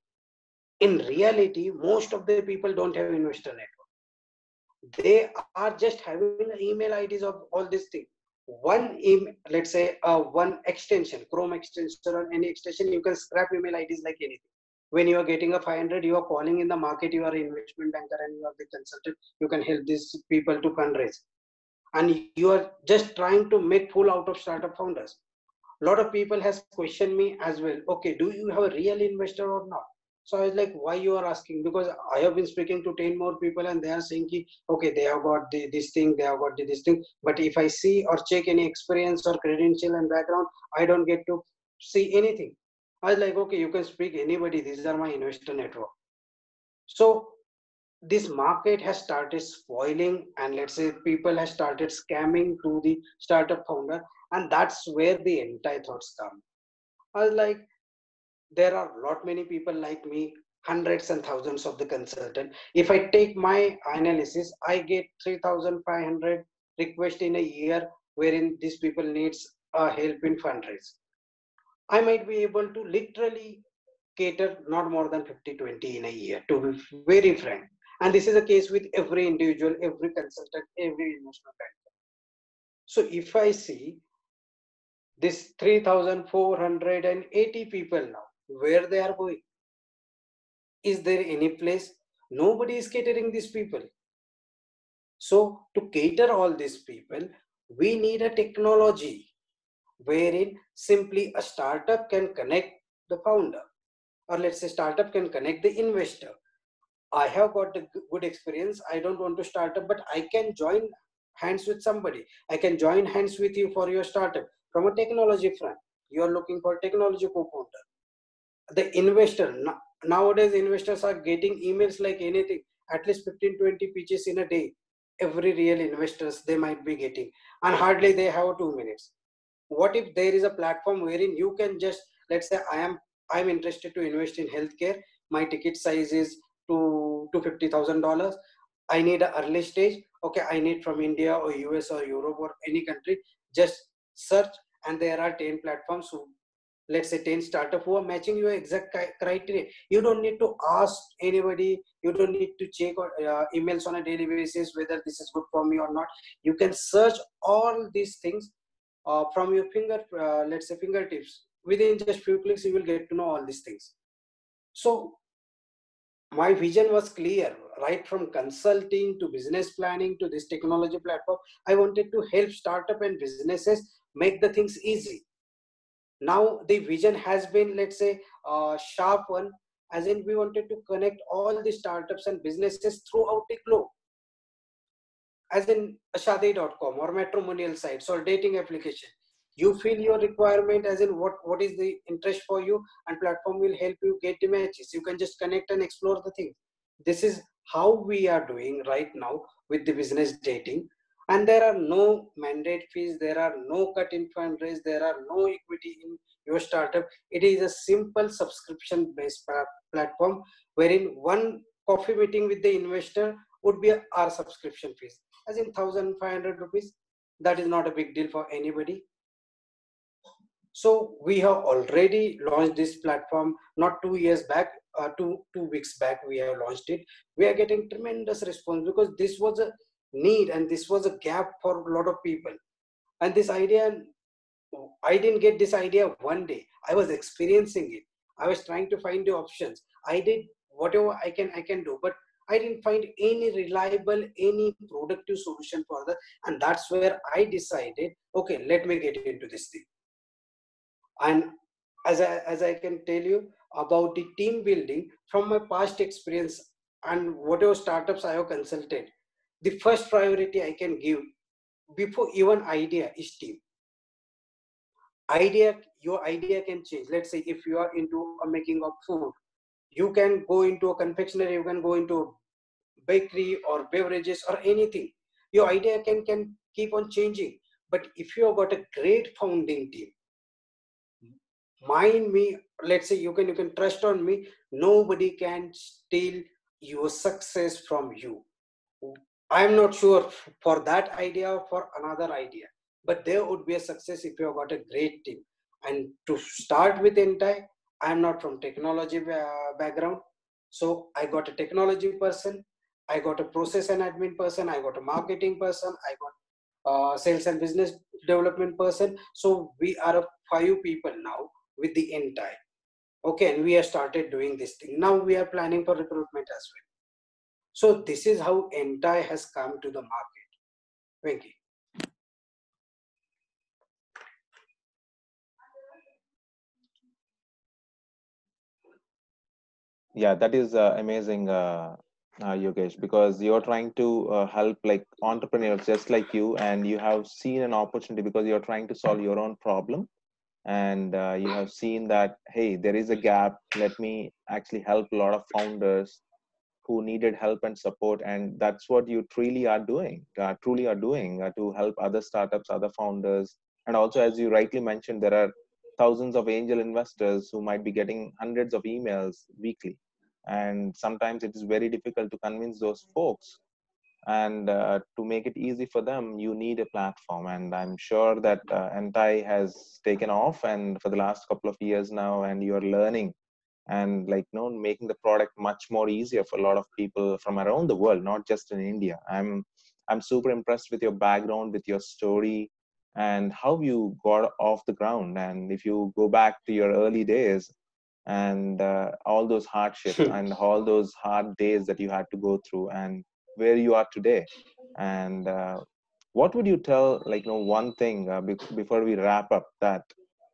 in reality most of the people don't have investor network. They are just having email ids of all these things. One email let's say uh, one extension chrome extension or any extension you can scrap email ids like anything. When you are getting a 500 you are calling in the market you are an investment banker and you are the consultant you can help these people to fundraise. And you are just trying to make full out of startup founders. A lot of people has questioned me as well. Okay do you have a real investor or not so i was like why you are asking because i have been speaking to 10 more people and they are saying okay they have got the, this thing they have got the, this thing but if i see or check any experience or credential and background i don't get to see anything I was like, okay, you can speak anybody. These are my investor network. So this market has started spoiling and let's say people have started scamming to the startup founder and that's where the entire thoughts come. I was like, there are a lot many people like me hundreds and thousands of the consultant. If I take my analysis, I get 3,500 requests in a year wherein these people needs uh, help in fundraise. I might be able to literally cater not more than 50, 20 in a year, to be very frank. And this is the case with every individual, every consultant, every investment banker. So if I see this 3,480 people now, where they are going, is there any place? Nobody is catering these people. So to cater all these people, we need a technology wherein simply a startup can connect the founder. Or let's say startup can connect the investor. I have got a good experience. I don't want to start up but i can join hands with somebody. I can join hands with you for your startup. From a technology front you are looking for technology co-founder the investor nowadays investors are getting emails like anything at least 15 20 pitches in a day. Every real investors they might be getting and hardly they have two minutes. What if there is a platform wherein you can just let's say i am i'm interested to invest in healthcare my ticket size is to to fifty thousand dollars. I need an early stage okay i need from india or us or europe or any country just search and there are 10 platforms let's say 10 startup who are matching your exact criteria you don't need to ask anybody you don't need to check uh, emails on a daily basis whether this is good for me or not you can search all these things uh, from your finger, uh, let's say fingertips. Within just few clicks, you will get to know all these things. So my vision was clear, right from consulting to business planning to this technology platform. I wanted to help startup and businesses make the things easy. Now the vision has been, let's say, a sharp one, as in we wanted to connect all the startups and businesses throughout the globe. As in shaadi.com or matrimonial sites or dating application. You fill your requirement as in what what is the interest for you and platform will help you get the matches. You can just connect and explore the thing. This is how we are doing right now with the business dating and there are no mandate fees there are no cut in fundraise there are no equity in your startup. It is a simple subscription based platform wherein one coffee meeting with the investor would be our subscription fees as in 1500 rupees. That is not a big deal for anybody. So we have already launched this platform not two years back uh, two two weeks back we have launched it. We are getting tremendous response because this was a need and this was a gap for a lot of people and this idea i didn't get this idea one day i was experiencing it i was trying to find the options i did whatever i can i can do but I didn't find any reliable, any productive solution for that. And that's where I decided, okay, let me get into this thing. And as I, as I can tell you about the team building from my past experience and whatever startups I have consulted, the first priority I can give before even idea is team. Idea, your idea can change. Let's say if you are into a making of food, you can go into a confectionery, you can go into bakery or beverages or anything your idea can can keep on changing but if you have got a great founding team mind me let's say you can you can trust on me nobody can steal your success from you i'm not sure for that idea or for another idea but there would be a success if you have got a great team and to start with Entai i'm not from technology background so i got a technology person I got a process and admin person, I got a marketing person, I got uh, sales and business development person. So we are a five people now with the Entai. Okay, and we have started doing this thing. Now we are planning for recruitment as well. So this is how Entai has come to the market. Venki. Yeah, that is uh, amazing, uh, uh, Yogesh, because you're trying to uh, help like entrepreneurs just like you, and you have seen an opportunity because you're trying to solve your own problem, and uh, you have seen that hey, there is a gap. Let me actually help a lot of founders who needed help and support, and that's what you truly are doing. Uh, truly are doing uh, to help other startups, other founders, and also as you rightly mentioned, there are thousands of angel investors who might be getting hundreds of emails weekly. And sometimes it is very difficult to convince those folks. And uh, to make it easy for them you need a platform. And i'm sure that uh, entai has taken off and for the last couple of years now and you're learning and like you know making the product much more easier for a lot of people from around the world not just in india. I'm i'm super impressed with your background with your story and how you got off the ground. And if you go back to your early days and uh, all those hardships and all those hard days that you had to go through and where you are today and uh, what would you tell like you know one thing uh, be- before we wrap up that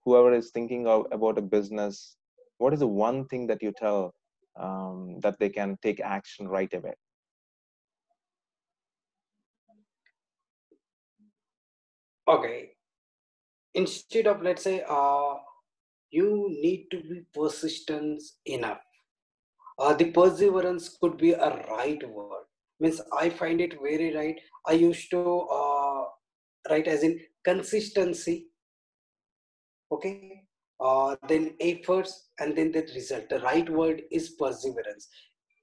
whoever is thinking of, about a business what is the one thing that you tell um, that they can take action right away? Okay. Instead of let's say uh, you need to be persistent enough. Uh, the perseverance could be a right word. Means i find it very right. I used to uh, write as in consistency. Okay uh, then efforts and then the result. The right word is perseverance.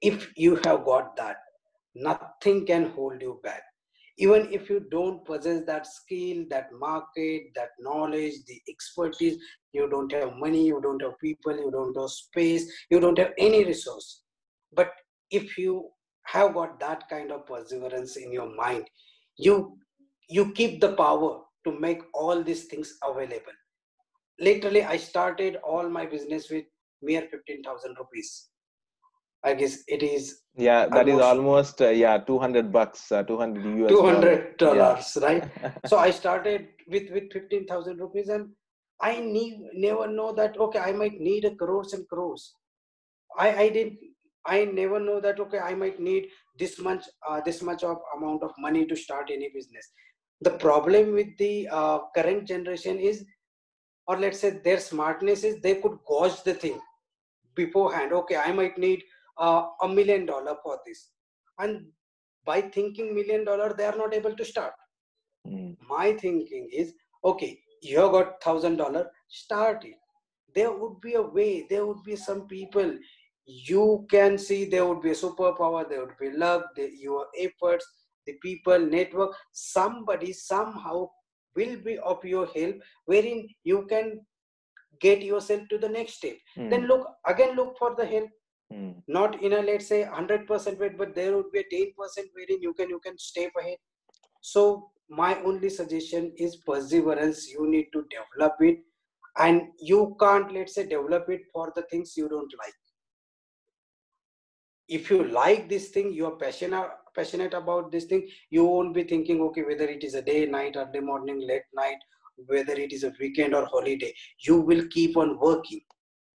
If you have got that nothing can hold you back. Even if you don't possess that skill that market that knowledge the expertise you don't have money you don't have people you don't have space you don't have any resource. But if you have got that kind of perseverance in your mind you you keep the power to make all these things available literally i started all my business with mere 15000 rupees I guess it is. Yeah, that is almost uh, yeah, two hundred bucks, uh, two hundred US. Two hundred dollars, yeah. right? so I started with with fifteen thousand rupees, and I need never know that okay, I might need a crores and crores. I I didn't. I never know that okay, I might need this much uh, this much of amount of money to start any business. The problem with the uh, current generation is, or let's say their smartness is they could gauge the thing beforehand. Okay, I might need uh, a million dollar for this and by thinking million dollar they are not able to start mm. my thinking is okay you have got thousand dollar start it there would be a way there would be some people you can see there would be a superpower there would be luck the, your efforts the people network somebody somehow will be of your help wherein you can get yourself to the next step mm. then look again look for the help Hmm. Not in a let's say 100% weight, but there would be a 10% wherein you can you can step ahead. So my only suggestion is perseverance. You need to develop it, and you can't let's say develop it for the things you don't like. If you like this thing, you are passionate passionate about this thing. You won't be thinking okay whether it is a day, night, early morning, late night, whether it is a weekend or holiday. You will keep on working.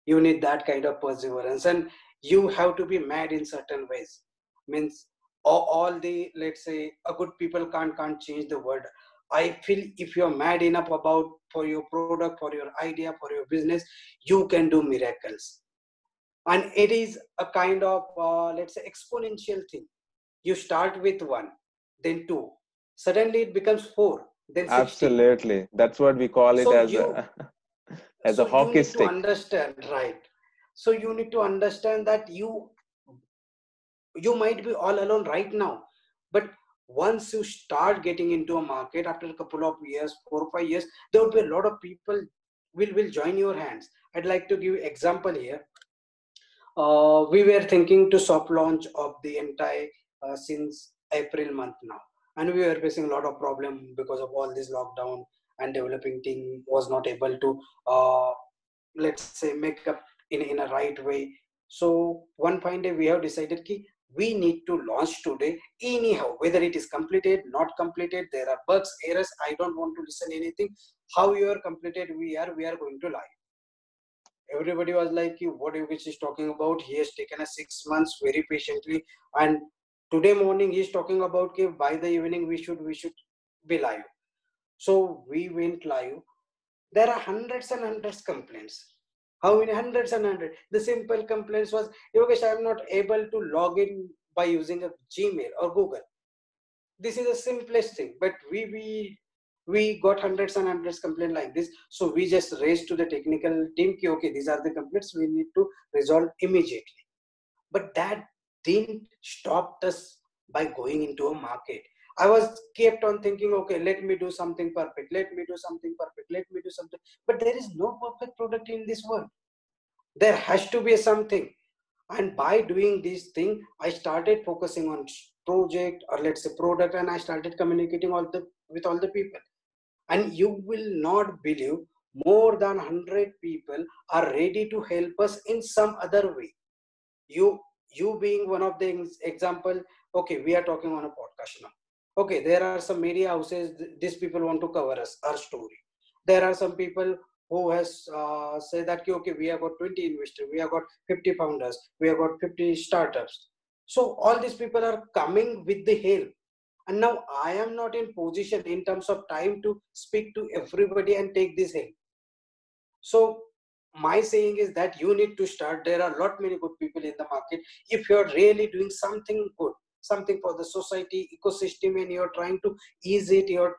You need that kind of perseverance. And you have to be mad in certain ways. Means all, the let's say a good people can't can't change the world. I feel if you're mad enough about for your product for your idea for your business you can do miracles. And it is a kind of uh, let's say exponential thing you start with one then two. Suddenly it becomes four then 60. absolutely. That's what we call it so as you, a as so a hockey stick. understand right. So you need to understand that you you might be all alone right now but once you start getting into a market after a couple of years four or five years there will be a lot of people will will join your hands. I'd like to give an example here. Uh, we were thinking to soft launch of the Entai uh, since april month now and we were facing a lot of problem because of all this lockdown and developing team was not able to uh, let's say make up in, in a right way. So one fine day we have decided ki we need to launch today anyhow, whether it is completed, not completed, there are bugs, errors, I don't want to listen anything. How you are completed, we are, we are going to live. Everybody was like, what which is talking about? He has taken a six months very patiently. And today morning he is talking about ki by the evening we should, we should be live. So we went live. There are hundreds and hundreds complaints how many hundreds and hundreds? The simple complaints was, Yogesh, I'm not able to log in by using a Gmail or Google. This is the simplest thing, but we we we got hundreds and hundreds complaint like this. So we just raised to the technical team, okay, these are the complaints we need to resolve immediately. but that didn't stop us by going into a market. I was kept on thinking okay let me do something perfect let me do something perfect let me do something. But there is no perfect product in this world. There has to be something. And by doing this thing i started focusing on project or let's say product and i started communicating all the with all the people. And you will not believe more than 100 people are ready to help us in some other way. You you being one of the example okay we are talking on a podcast now. Okay there are some media houses these people want to cover us our story. There are some people who has uh, said that okay we have got 20 investors we have got 50 founders we have got 50 startups. So all these people are coming with the help. And now i am not in position in terms of time to speak to everybody and take this help. So my saying is that you need to start. There are a lot many good people in the market. If you're really doing something good something for the society ecosystem and you're trying to ease it your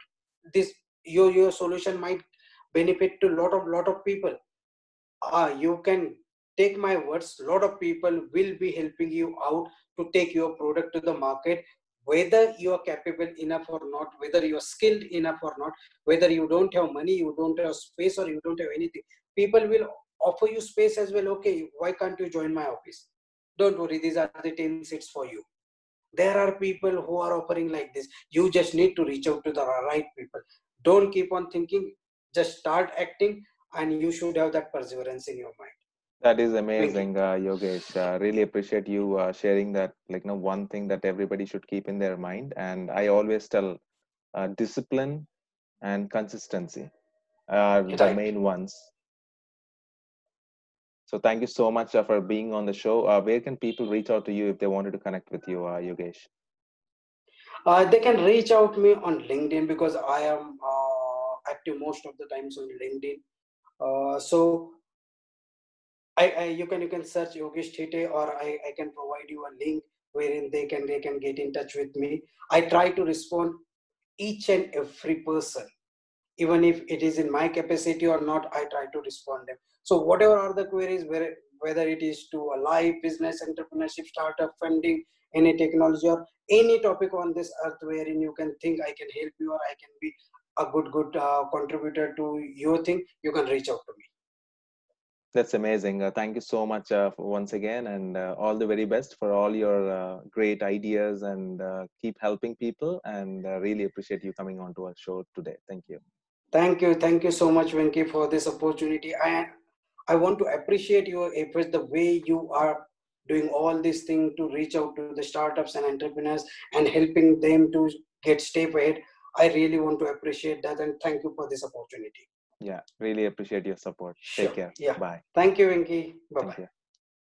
this your your solution might benefit to lot of lot of people. Uh, you can take my words. Lot of people will be helping you out to take your product to the market whether you are capable enough or not whether you are skilled enough or not whether you don't have money you don't have space or you don't have anything. People will offer you space as well okay why can't you join my office? Don't worry these are the 10 seats for you. There are people who are offering like this. You just need to reach out to the right people. Don't keep on thinking just start acting and you should have that perseverance in your mind. That is amazing uh, yogesh. Uh, really appreciate you uh, sharing that like you know one thing that everybody should keep in their mind. And i always tell uh, discipline and consistency are right. the main ones so thank you so much uh, for being on the show uh, where can people reach out to you if they wanted to connect with you yogesh they can reach out to me on linkedin because i am active most of the times on LinkedIn. Uh, so I, I, you can you can search Yogesh Thite or I, I can provide you a link wherein they can they can get in touch with me. I try to respond each and every person, even if it is in my capacity or not. I try to respond them. So whatever are the queries, whether it is to a live business, entrepreneurship, startup, funding, any technology or any topic on this earth wherein you can think I can help you or I can be a good good uh, contributor to your thing you can reach out to me that's amazing uh, thank you so much uh, once again and uh, all the very best for all your uh, great ideas and uh, keep helping people and really appreciate you coming on to our show today thank you thank you thank you so much venki for this opportunity i i want to appreciate your efforts the way you are doing all these things to reach out to the startups and entrepreneurs and helping them to get step ahead I really want to appreciate that and thank you for this opportunity. Yeah, really appreciate your support. Sure. Take care. Yeah. Bye. Thank you, Venki. Bye bye.